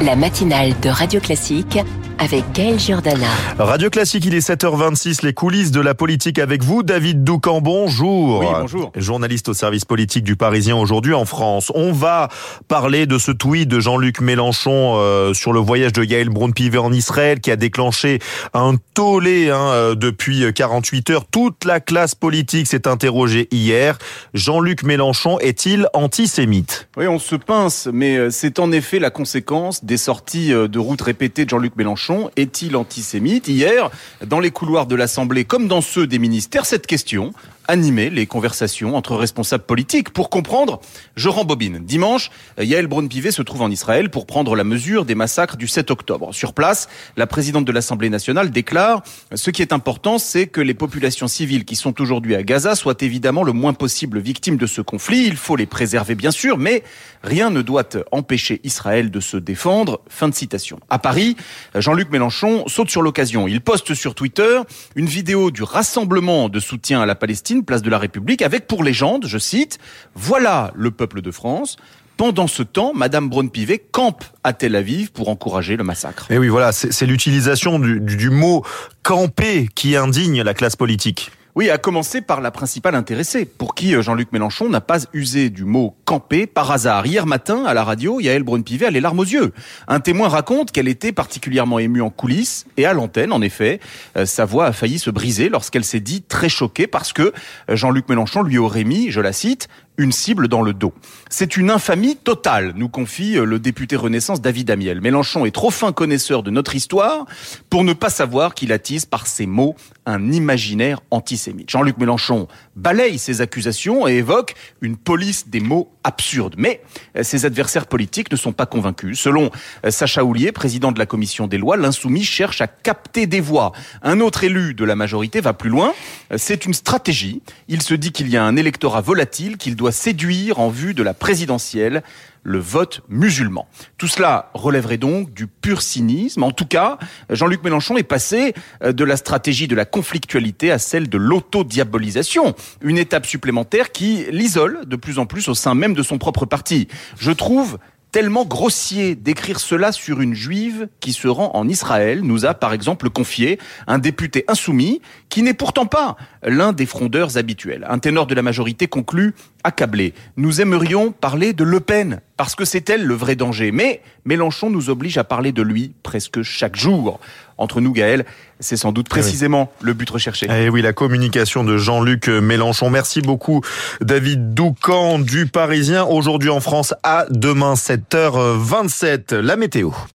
La matinale de Radio Classique avec Gaël Giordana. Radio Classique, il est 7h26, les coulisses de la politique avec vous, David Doucan, bonjour. Oui, bonjour. Journaliste au service politique du Parisien aujourd'hui en France. On va parler de ce tweet de Jean-Luc Mélenchon euh, sur le voyage de Yael Braun-Pivet en Israël qui a déclenché un tollé hein, euh, depuis 48 heures. Toute la classe politique s'est interrogée hier. Jean-Luc Mélenchon est-il antisémite? Oui, on se pince, mais euh, c'est en effet la conséquence des sorties de route répétées de Jean-Luc Mélenchon est-il antisémite? Hier, dans les couloirs de l'Assemblée comme dans ceux des ministères, cette question animer les conversations entre responsables politiques. Pour comprendre, je rembobine. Dimanche, Yael Braun-Pivet se trouve en Israël pour prendre la mesure des massacres du 7 octobre. Sur place, la présidente de l'Assemblée nationale déclare ce qui est important, c'est que les populations civiles qui sont aujourd'hui à Gaza soient évidemment le moins possible victimes de ce conflit. Il faut les préserver, bien sûr, mais rien ne doit empêcher Israël de se défendre. Fin de citation. À Paris, Jean-Luc Mélenchon saute sur l'occasion. Il poste sur Twitter une vidéo du rassemblement de soutien à la Palestine place de la République, avec pour légende, je cite, Voilà le peuple de France. Pendant ce temps, Madame Braun-Pivet campe à Tel Aviv pour encourager le massacre. Et oui, voilà, c'est l'utilisation du mot camper qui indigne la classe politique. Oui, à commencer par la principale intéressée, pour qui euh, Jean-Luc Mélenchon n'a pas usé du mot camper par hasard. Hier matin, à la radio, Yael Braun-Pivet a les larmes aux yeux. Un témoin raconte qu'elle était particulièrement émue en coulisses et à l'antenne, en effet. Euh, sa voix a failli se briser lorsqu'elle s'est dit très choquée parce que euh, Jean-Luc Mélenchon lui aurait mis, je la cite, une cible dans le dos. C'est une infamie totale, nous confie le député Renaissance David Amiel. Mélenchon est trop fin connaisseur de notre histoire pour ne pas savoir qu'il attise par ses mots un imaginaire antisémite. Jean-Luc Mélenchon balaye ces accusations et évoque une police des mots absurdes. Mais euh, ses adversaires politiques ne sont pas convaincus. Selon euh, Sacha Houlier, président de la commission des lois, l'insoumis cherche à capter des voix. Un autre élu de la majorité va plus loin. Euh, c'est une stratégie. Il se dit qu'il y a un électorat volatile qu'il doit séduire en vue de la présidentielle le vote musulman. Tout cela relèverait donc du pur cynisme. En tout cas, Jean-Luc Mélenchon est passé euh, de la stratégie de la conflictualité à celle de l'autodiabolisation. Une étape supplémentaire qui l'isole de plus en plus au sein même de son propre parti. Je trouve tellement grossier d'écrire cela sur une juive qui se rend en Israël, nous a par exemple confié un député insoumis qui n'est pourtant pas l'un des frondeurs habituels. Un ténor de la majorité conclut accablé. Nous aimerions parler de Le Pen parce que c'est elle le vrai danger. Mais Mélenchon nous oblige à parler de lui presque chaque jour. Entre nous, Gaël, c'est sans doute précisément le but recherché. Eh oui, la communication de Jean-Luc Mélenchon. Merci beaucoup, David Doucan du Parisien. Aujourd'hui en France, à demain 7h27. La météo.